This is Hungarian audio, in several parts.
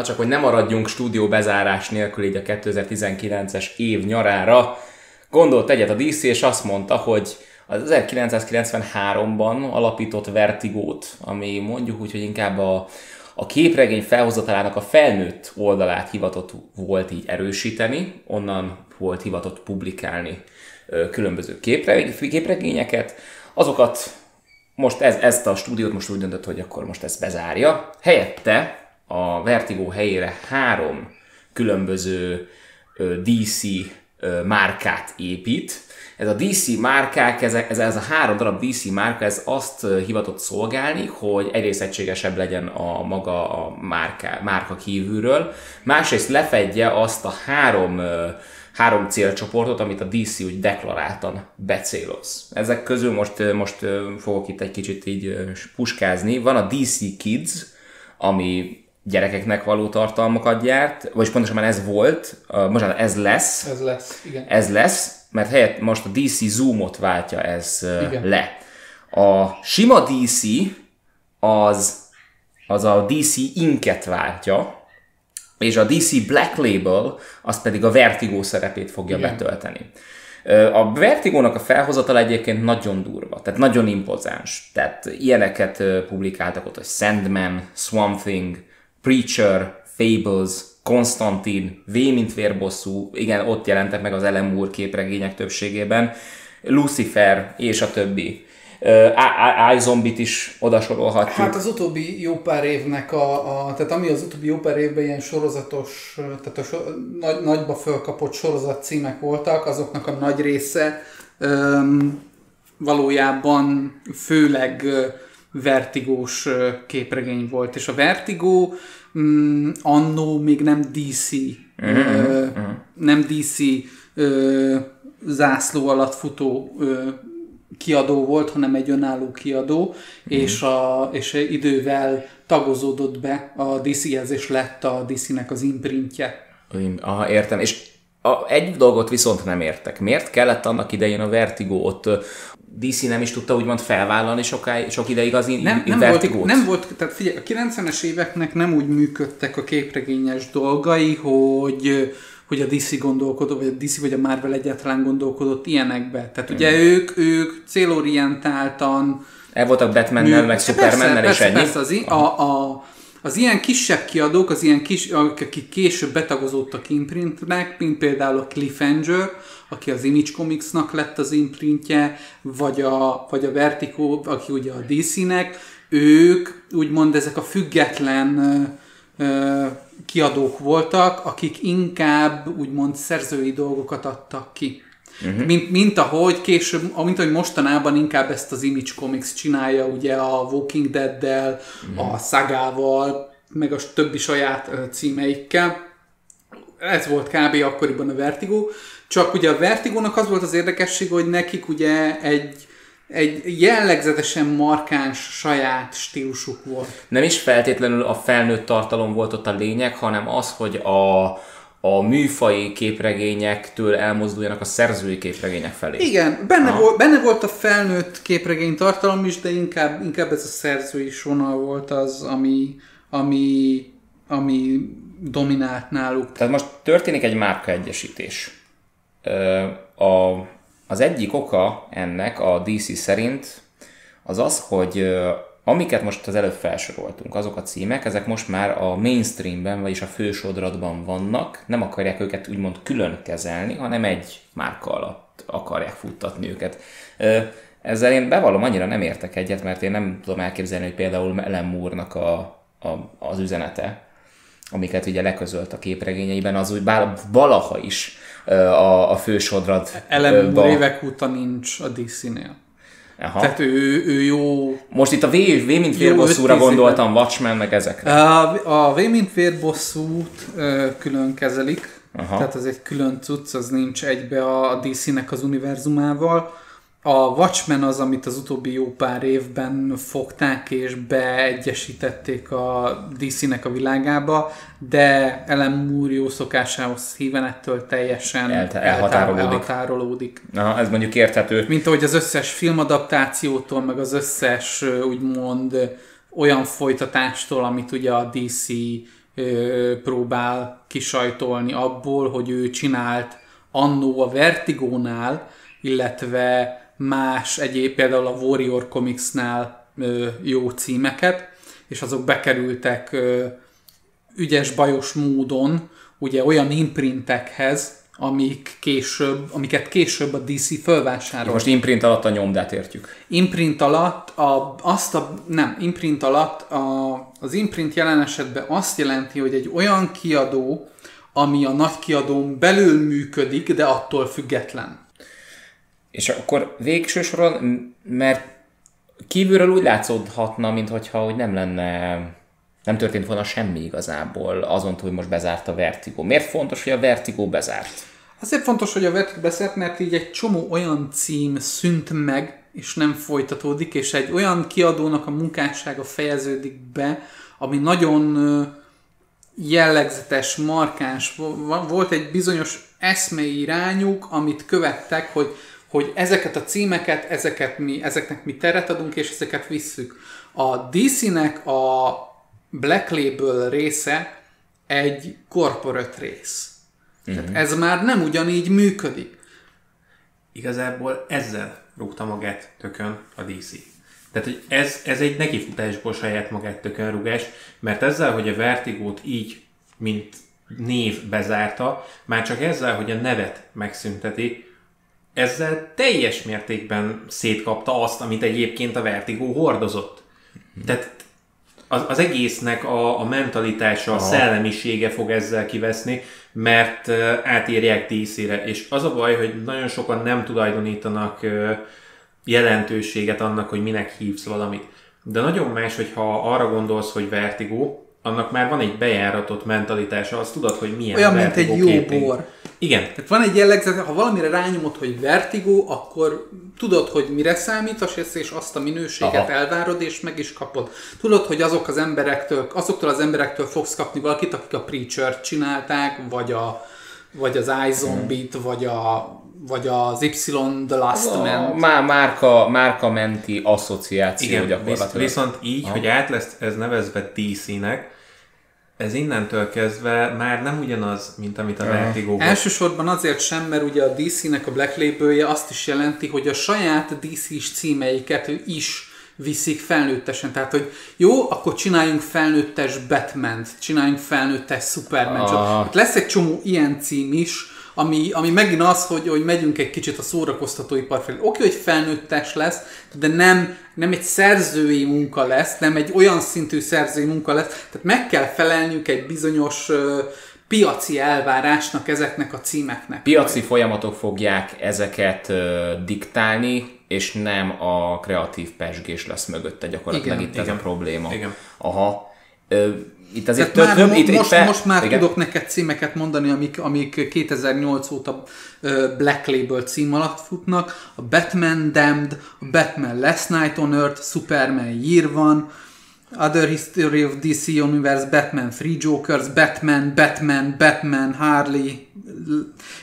Na csak, hogy nem maradjunk stúdió bezárás nélkül így a 2019-es év nyarára, gondolt egyet a DC, és azt mondta, hogy az 1993-ban alapított Vertigót, ami mondjuk úgy, hogy inkább a, a képregény felhozatalának a felnőtt oldalát hivatott volt így erősíteni, onnan volt hivatott publikálni különböző képregényeket, azokat most ez, ezt a stúdiót most úgy döntött, hogy akkor most ezt bezárja. Helyette a Vertigo helyére három különböző DC márkát épít. Ez a DC márkák, ez, ez, ez a három darab DC márka, ez azt hivatott szolgálni, hogy egyrészt egységesebb legyen a maga a márka, márka kívülről, másrészt lefedje azt a három három célcsoportot, amit a DC úgy deklaráltan becéloz. Ezek közül most, most fogok itt egy kicsit így puskázni. Van a DC Kids, ami gyerekeknek való tartalmakat gyárt, vagy pontosabban ez volt, most ez lesz. Ez lesz, igen. Ez lesz, mert helyett most a DC Zoomot váltja ez igen. le. A sima DC az, az a DC Inket váltja, és a DC Black Label az pedig a Vertigo szerepét fogja Igen. betölteni. A Vertigónak a felhozatal egyébként nagyon durva, tehát nagyon impozáns. Tehát ilyeneket publikáltak ott, hogy Sandman, Swamp Thing, Preacher, Fables, Konstantin, V mint vérbosszú, igen, ott jelentek meg az Ellen Moore képregények többségében, Lucifer és a többi. iZombit is oda sorolhatjuk. Hát az utóbbi jó pár évnek a, a tehát ami az utóbbi jó pár évben ilyen sorozatos, tehát a so, nagy, nagyba fölkapott sorozat címek voltak, azoknak a nagy része um, valójában főleg vertigós képregény volt, és a Vertigo um, annó még nem DC, uh-huh, uh, uh-huh. nem DC uh, zászló alatt futó uh, kiadó volt, hanem egy önálló kiadó, mm. és, a, és idővel tagozódott be a DC-hez, és lett a DC-nek az imprintje. Aha, értem. És a, egy dolgot viszont nem értek. Miért kellett annak idején a Vertigo ott DC nem is tudta úgymond felvállalni sokáig, sok ideig az in, nem, nem Vertigót? Volt, nem volt, tehát figyelj, a 90-es éveknek nem úgy működtek a képregényes dolgai, hogy hogy a DC gondolkodott, vagy a DC vagy a Marvel egyáltalán gondolkodott ilyenekbe. Tehát ugye mm. ők, ők célorientáltan el voltak Batman-nel, meg Superman-nel, és ennyi. Persze, az, a, a, az ilyen kisebb kiadók, az ilyen kis, akik később betagozódtak imprintnek, mint például a Cliffhanger, aki az Image Comicsnak lett az imprintje, vagy a, vagy a Vertigo, aki ugye a DC-nek, ők úgymond ezek a független kiadók voltak, akik inkább úgymond szerzői dolgokat adtak ki. Uh-huh. Mint, mint ahogy később, mint ahogy mostanában inkább ezt az Image Comics csinálja, ugye a Walking Dead-del, uh-huh. a Szagával, meg a többi saját címeikkel. Ez volt kb. akkoriban a Vertigo. Csak ugye a Vertigónak az volt az érdekesség, hogy nekik ugye egy egy jellegzetesen markáns saját stílusuk volt. Nem is feltétlenül a felnőtt tartalom volt ott a lényeg, hanem az, hogy a, a műfai képregényektől elmozduljanak a szerzői képregények felé. Igen, benne, volt, benne volt a felnőtt képregény tartalom is, de inkább, inkább ez a szerzői sonal volt az, ami, ami, ami dominált náluk. Tehát most történik egy márka egyesítés. A az egyik oka ennek a DC szerint az az, hogy amiket most az előbb felsoroltunk, azok a címek, ezek most már a mainstreamben, vagyis a fősodratban vannak, nem akarják őket úgymond külön kezelni, hanem egy márka alatt akarják futtatni őket. Ezzel én bevallom, annyira nem értek egyet, mert én nem tudom elképzelni, hogy például Ellen Moore-nak a, a, az üzenete, amiket ugye leközölt a képregényeiben, az úgy valaha is a, a fősodrat. Ellen évek óta nincs a DC-nél. Aha. Tehát ő, ő jó... Most itt a V, v mint vérbosszúra gondoltam, Watchmen, meg ezekre. A, a V mint vérbosszút külön kezelik, Aha. tehát az egy külön cucc, az nincs egybe a DC-nek az univerzumával. A Watchmen az, amit az utóbbi jó pár évben fogták és beegyesítették a DC-nek a világába, de Ellen Moore jó szokásához híven ettől teljesen El, elhatárolódik. elhatárolódik. Aha, ez mondjuk érthető. Mint ahogy az összes filmadaptációtól, meg az összes úgymond olyan folytatástól, amit ugye a DC próbál kisajtolni abból, hogy ő csinált annó a Vertigónál, illetve más egyéb, például a Warrior Comicsnál jó címeket, és azok bekerültek ügyes, bajos módon ugye olyan imprintekhez, amik később, amiket később a DC fölvásárolt. Most imprint alatt a nyomdát értjük. Imprint alatt, a, azt a, nem, imprint alatt a, az imprint jelen esetben azt jelenti, hogy egy olyan kiadó, ami a nagy kiadón belül működik, de attól független. És akkor végső soron, mert kívülről úgy látszódhatna, mintha hogy nem lenne nem történt volna semmi igazából azon hogy most bezárt a Vertigo. Miért fontos, hogy a Vertigo bezárt? Azért fontos, hogy a Vertigo bezárt, mert így egy csomó olyan cím szűnt meg, és nem folytatódik, és egy olyan kiadónak a munkássága fejeződik be, ami nagyon jellegzetes, markáns, volt egy bizonyos eszmei irányuk, amit követtek, hogy, hogy ezeket a címeket, ezeket mi, ezeknek mi teret adunk, és ezeket visszük. A DC-nek a Black Label része egy corporate rész. Uh-huh. Tehát ez már nem ugyanígy működik. Igazából ezzel rúgta magát tökön a DC. Tehát, hogy ez, ez egy nekifutásból saját magát tökön rúgás, mert ezzel, hogy a Vertigót így, mint név bezárta, már csak ezzel, hogy a nevet megszünteti, ezzel teljes mértékben szétkapta azt, amit egyébként a Vertigo hordozott. Tehát az, az egésznek a, a mentalitása, a Aha. szellemisége fog ezzel kiveszni, mert uh, átírják díszére. És az a baj, hogy nagyon sokan nem tulajdonítanak uh, jelentőséget annak, hogy minek hívsz valamit. De nagyon más, hogyha arra gondolsz, hogy vertigo, annak már van egy bejáratott mentalitása, azt tudod, hogy milyen Olyan, mint egy jó képing. bor. Igen. Tehát van egy jellegzet, ha valamire rányomod, hogy vertigo, akkor tudod, hogy mire számítasz, és azt a minőséget Aha. elvárod, és meg is kapod. Tudod, hogy azok az emberektől, azoktól az emberektől fogsz kapni valakit, akik a Preacher-t csinálták, vagy, a, vagy az iZombie-t, hmm. vagy a vagy az Y The Last a, Man. Má, márka, márka menti asszociáció Igen, gyakorlatilag. Viszont így, ha. hogy át lesz ez nevezve DC-nek, ez innentől kezdve már nem ugyanaz, mint amit a. Vertigo Elsősorban azért sem, mert ugye a DC-nek a Black label azt is jelenti, hogy a saját DC-s címeiket ő is viszik felnőttesen. Tehát, hogy jó, akkor csináljunk felnőttes Batman-t, csináljunk felnőttes Superman. Ah. Lesz egy csomó ilyen cím is, ami, ami megint az, hogy, hogy megyünk egy kicsit a szórakoztatóipar felé. Oké, hogy felnőttes lesz, de nem, nem egy szerzői munka lesz, nem egy olyan szintű szerzői munka lesz, tehát meg kell felelniük egy bizonyos uh, piaci elvárásnak ezeknek a címeknek. Piaci folyamatok fogják ezeket uh, diktálni, és nem a kreatív pesgés lesz mögötte gyakorlatilag igen, itt igen. ez a probléma. Igen. Aha. Itt azért több, már több, itt, most, itt most már igen. tudok neked címeket mondani, amik, amik 2008 óta Black Label cím alatt futnak. A Batman Damned, a Batman Last Night on Earth, Superman Year One, Other History of DC Universe, Batman Free Jokers, Batman, Batman, Batman, Harley,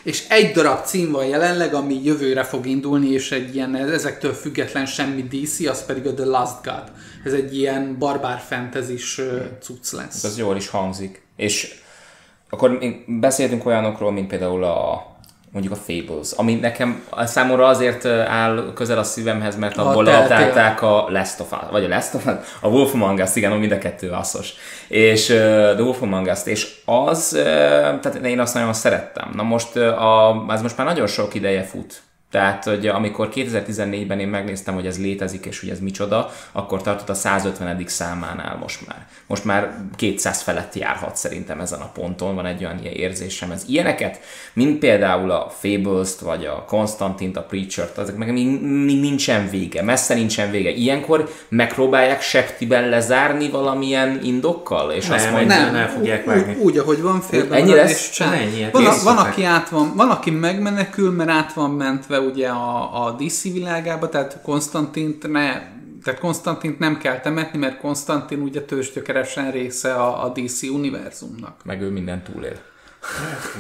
és egy darab cím van jelenleg, ami jövőre fog indulni, és egy ilyen, ezektől független semmi DC, az pedig a The Last God ez egy ilyen barbár fentezis cucc lesz. Ez jól is hangzik. És akkor beszéltünk olyanokról, mint például a mondjuk a Fables, ami nekem számomra azért áll közel a szívemhez, mert abból adaptálták a Last of Us, vagy a Last of Us, a Wolf Among Us, igen, mind a kettő asszos. És uh, The Wolf Among Us, és az, uh, tehát én azt nagyon szerettem. Na most, uh, a, az most már nagyon sok ideje fut, tehát, hogy amikor 2014-ben én megnéztem, hogy ez létezik, és hogy ez micsoda, akkor tartott a 150. számánál most már. Most már 200 felett járhat szerintem ezen a ponton, van egy olyan ilyen érzésem. Ez ilyeneket, mint például a Fables-t, vagy a Constantint, a Preacher-t, azok meg még, még nincsen vége, messze nincsen vége. Ilyenkor megpróbálják sektiben lezárni valamilyen indokkal, és nem, azt mondják, nem, nem fogják vágni. Úgy, úgy, ahogy van, félben Ennyi lesz? Ennyi, van, van, aki át van, van, aki megmenekül, mert át van mentve ugye a, a DC világába, tehát Konstantint ne, tehát Konstantint nem kell temetni, mert Konstantin ugye tőzsgyökeresen része a, a DC univerzumnak. Meg ő minden túlél.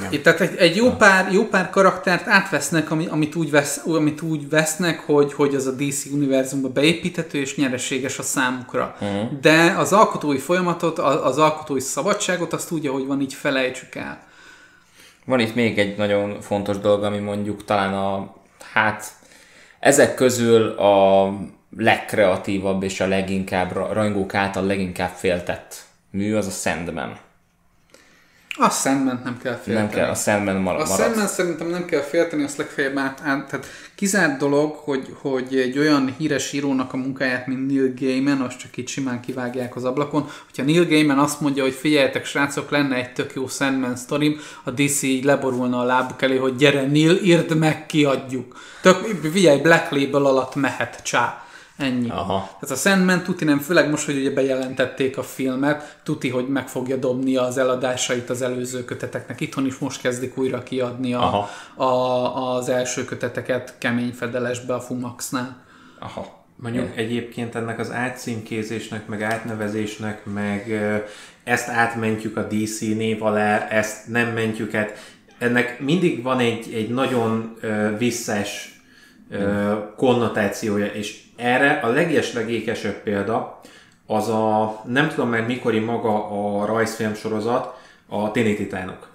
Itt tehát egy, egy jó, pár, jó pár karaktert átvesznek, ami, amit, úgy vesz, amit úgy vesznek, hogy, hogy az a DC univerzumba beépíthető és nyereséges a számukra. Uh-huh. De az alkotói folyamatot, az, az alkotói szabadságot azt úgy, ahogy van, így felejtsük el. Van itt még egy nagyon fontos dolog, ami mondjuk talán a, hát ezek közül a legkreatívabb és a leginkább rajongók által leginkább féltett mű az a Sandman. A Sandman nem kell félteni. Nem kell, a Sandman mar- A Sandman szerintem nem kell félteni, azt legfeljebb át, át tehát kizárt dolog, hogy, hogy egy olyan híres írónak a munkáját, mint Neil Gaiman, azt csak itt simán kivágják az ablakon. Hogyha Neil Gaiman azt mondja, hogy figyeljetek srácok, lenne egy tök jó Sandman sztorim, a DC így leborulna a lábuk elé, hogy gyere Neil, írd meg, kiadjuk. Tök, figyelj, Black Label alatt mehet, csá. Ennyi. Aha. Tehát a Sandman tuti nem, főleg most, hogy ugye bejelentették a filmet, tuti, hogy meg fogja dobni az eladásait az előző köteteknek. Itthon is most kezdik újra kiadni a, a, az első köteteket kemény fedelesbe a Fumaxnál. Aha. Mondjuk egyébként ennek az átcímkézésnek, meg átnevezésnek, meg ezt átmentjük a DC név alá, ezt nem mentjük át. Ennek mindig van egy, egy nagyon visszás ö, konnotációja, és erre a legeslegékesebb példa az a, nem tudom már mikori maga a rajzfilm sorozat, a Tini Titánok.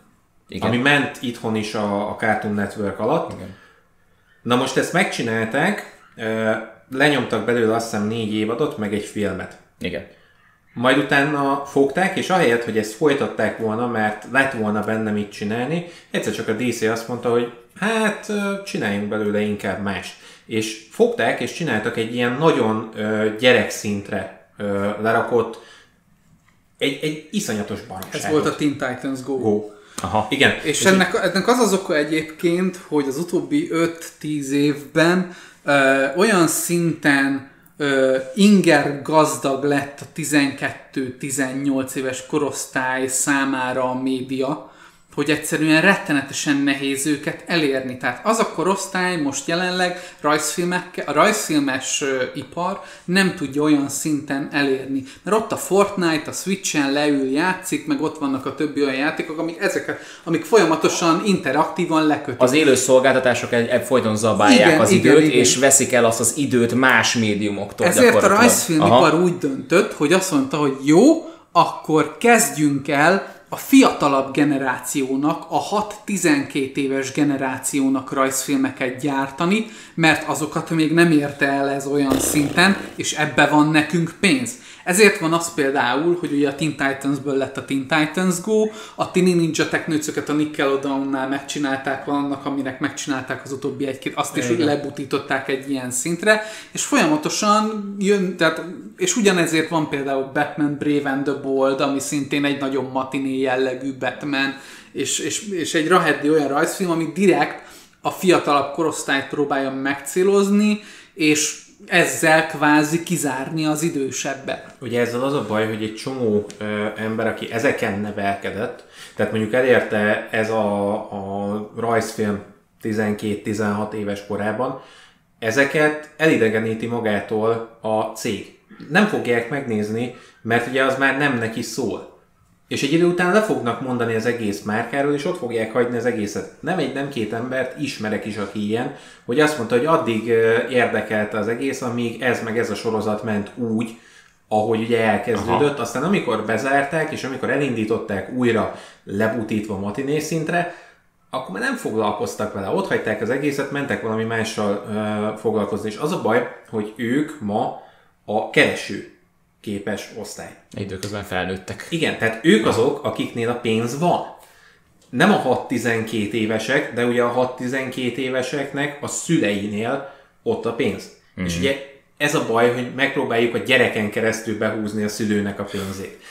Igen. Ami ment itthon is a, a Cartoon Network alatt. Igen. Na most ezt megcsinálták, ö, lenyomtak belőle azt hiszem négy évadot, meg egy filmet. Igen. Majd utána fogták, és ahelyett, hogy ezt folytatták volna, mert lett volna benne mit csinálni, egyszer csak a DC azt mondta, hogy hát csináljunk belőle inkább mást. És fogták, és csináltak egy ilyen nagyon gyerekszintre lerakott, egy, egy iszonyatos baromságot. Ez volt a Teen Titans Go. Go. Aha. Igen. És ennek, ennek az az oka egyébként, hogy az utóbbi 5-10 évben ö, olyan szinten ö, inger gazdag lett a 12-18 éves korosztály számára a média, hogy egyszerűen rettenetesen nehéz őket elérni. Tehát az a korosztály most jelenleg rajzfilmekkel, a rajzfilmes ipar nem tudja olyan szinten elérni. Mert ott a Fortnite, a Switchen leül, játszik, meg ott vannak a többi olyan játékok, amik, ezeket, amik folyamatosan interaktívan lekötik. Az élő szolgáltatások egy, egy folyton zabálják Igen, az igen, időt, igen. és veszik el azt az időt más médiumoktól Ezért a rajzfilmipar úgy döntött, hogy azt mondta, hogy jó, akkor kezdjünk el a fiatalabb generációnak, a 6-12 éves generációnak rajzfilmeket gyártani, mert azokat még nem érte el ez olyan szinten, és ebbe van nekünk pénz. Ezért van az például, hogy ugye a Teen Titans-ből lett a Teen Titans Go, a Tini Ninja Technőcöket a Nickelodeonnál megcsinálták vannak, aminek megcsinálták az utóbbi egy-két, azt is Igen. lebutították egy ilyen szintre, és folyamatosan jön, tehát, és ugyanezért van például Batman Brave and the Bold, ami szintén egy nagyon matiné jellegű Batman, és, és, és egy Raheddi olyan rajzfilm, ami direkt a fiatalabb korosztályt próbálja megcélozni, és ezzel kvázi kizárni az idősebbet. Ugye ezzel az a baj, hogy egy csomó ö, ember, aki ezeken nevelkedett, tehát mondjuk elérte ez a, a rajzfilm 12-16 éves korában, ezeket elidegeníti magától a cég. Nem fogják megnézni, mert ugye az már nem neki szól. És egy idő után le fognak mondani az egész márkáról, és ott fogják hagyni az egészet. Nem egy, nem két embert, ismerek is, aki ilyen, hogy azt mondta, hogy addig érdekelte az egész, amíg ez meg ez a sorozat ment úgy, ahogy ugye elkezdődött. Aha. Aztán amikor bezárták, és amikor elindították újra lebutítva matiné szintre, akkor már nem foglalkoztak vele, ott hagyták az egészet, mentek valami mással ö, foglalkozni. És az a baj, hogy ők ma a kereső képes osztály. Időközben felnőttek. Igen, tehát ők azok, akiknél a pénz van. Nem a 6-12 évesek, de ugye a 6-12 éveseknek a szüleinél ott a pénz. Mm. És ugye ez a baj, hogy megpróbáljuk a gyereken keresztül behúzni a szülőnek a pénzét.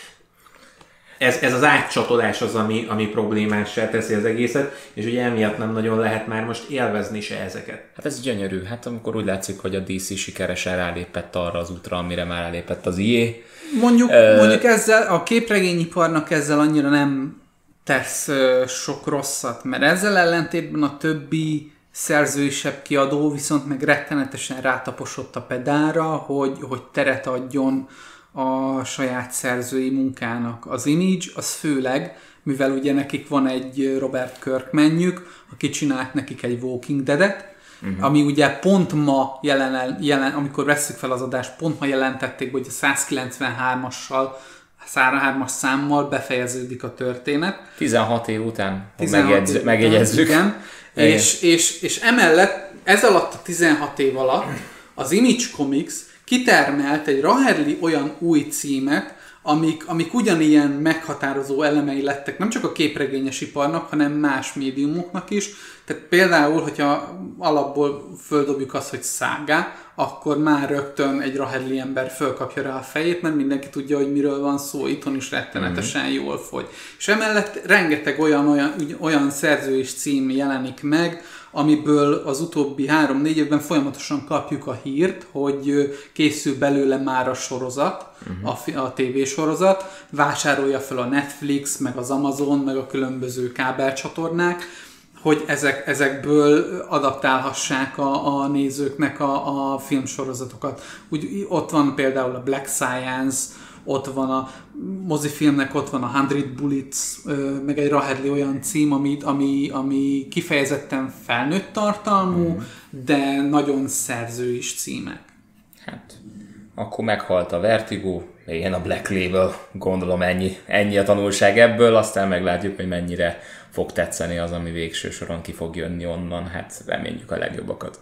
Ez, ez az átcsatolás az, ami, ami problémássá teszi az egészet, és ugye emiatt nem nagyon lehet már most élvezni se ezeket. Hát ez gyönyörű. Hát amikor úgy látszik, hogy a DC sikeresen rálépett arra az útra, amire már rálépett az IE. Mondjuk, uh, mondjuk ezzel a képregényiparnak ezzel annyira nem tesz uh, sok rosszat, mert ezzel ellentétben a többi szerzőisebb kiadó viszont meg rettenetesen rátaposott a pedára, hogy, hogy teret adjon a saját szerzői munkának. Az Image az főleg, mivel ugye nekik van egy Robert Kirkmanjük, aki csinált nekik egy Walking Dead-et, uh-huh. ami ugye pont ma jelen, jelen, amikor veszük fel az adást, pont ma jelentették, hogy a 193-assal 103-as számmal befejeződik a történet. 16 év után, 16 megjegyz, év megjegyezzük. Igen. És, és, és emellett ez alatt a 16 év alatt az Image Comics kitermelt egy Raherli olyan új címet, amik, amik ugyanilyen meghatározó elemei lettek nem csak a képregényes iparnak, hanem más médiumoknak is. Tehát például, hogyha alapból földobjuk azt, hogy szágá, akkor már rögtön egy rahedli ember fölkapja rá a fejét, mert mindenki tudja, hogy miről van szó, itthon is rettenetesen mm-hmm. jól fogy. És emellett rengeteg olyan, olyan, olyan szerző és cím jelenik meg, amiből az utóbbi három-négy évben folyamatosan kapjuk a hírt, hogy készül belőle már a sorozat, uh-huh. a, a tévésorozat, vásárolja fel a Netflix, meg az Amazon, meg a különböző kábelcsatornák, hogy ezek, ezekből adaptálhassák a, a nézőknek a, a filmsorozatokat. Úgy, ott van például a Black Science, ott van a mozifilmnek, ott van a Hundred Bullets, meg egy Rahedli olyan cím, ami, ami, ami kifejezetten felnőtt tartalmú, mm. de nagyon szerző is címek. Hát, akkor meghalt a Vertigo, ilyen a Black Label, gondolom ennyi, ennyi a tanulság ebből, aztán meglátjuk, hogy mennyire fog tetszeni az, ami végső soron ki fog jönni onnan, hát reményük a legjobbakat.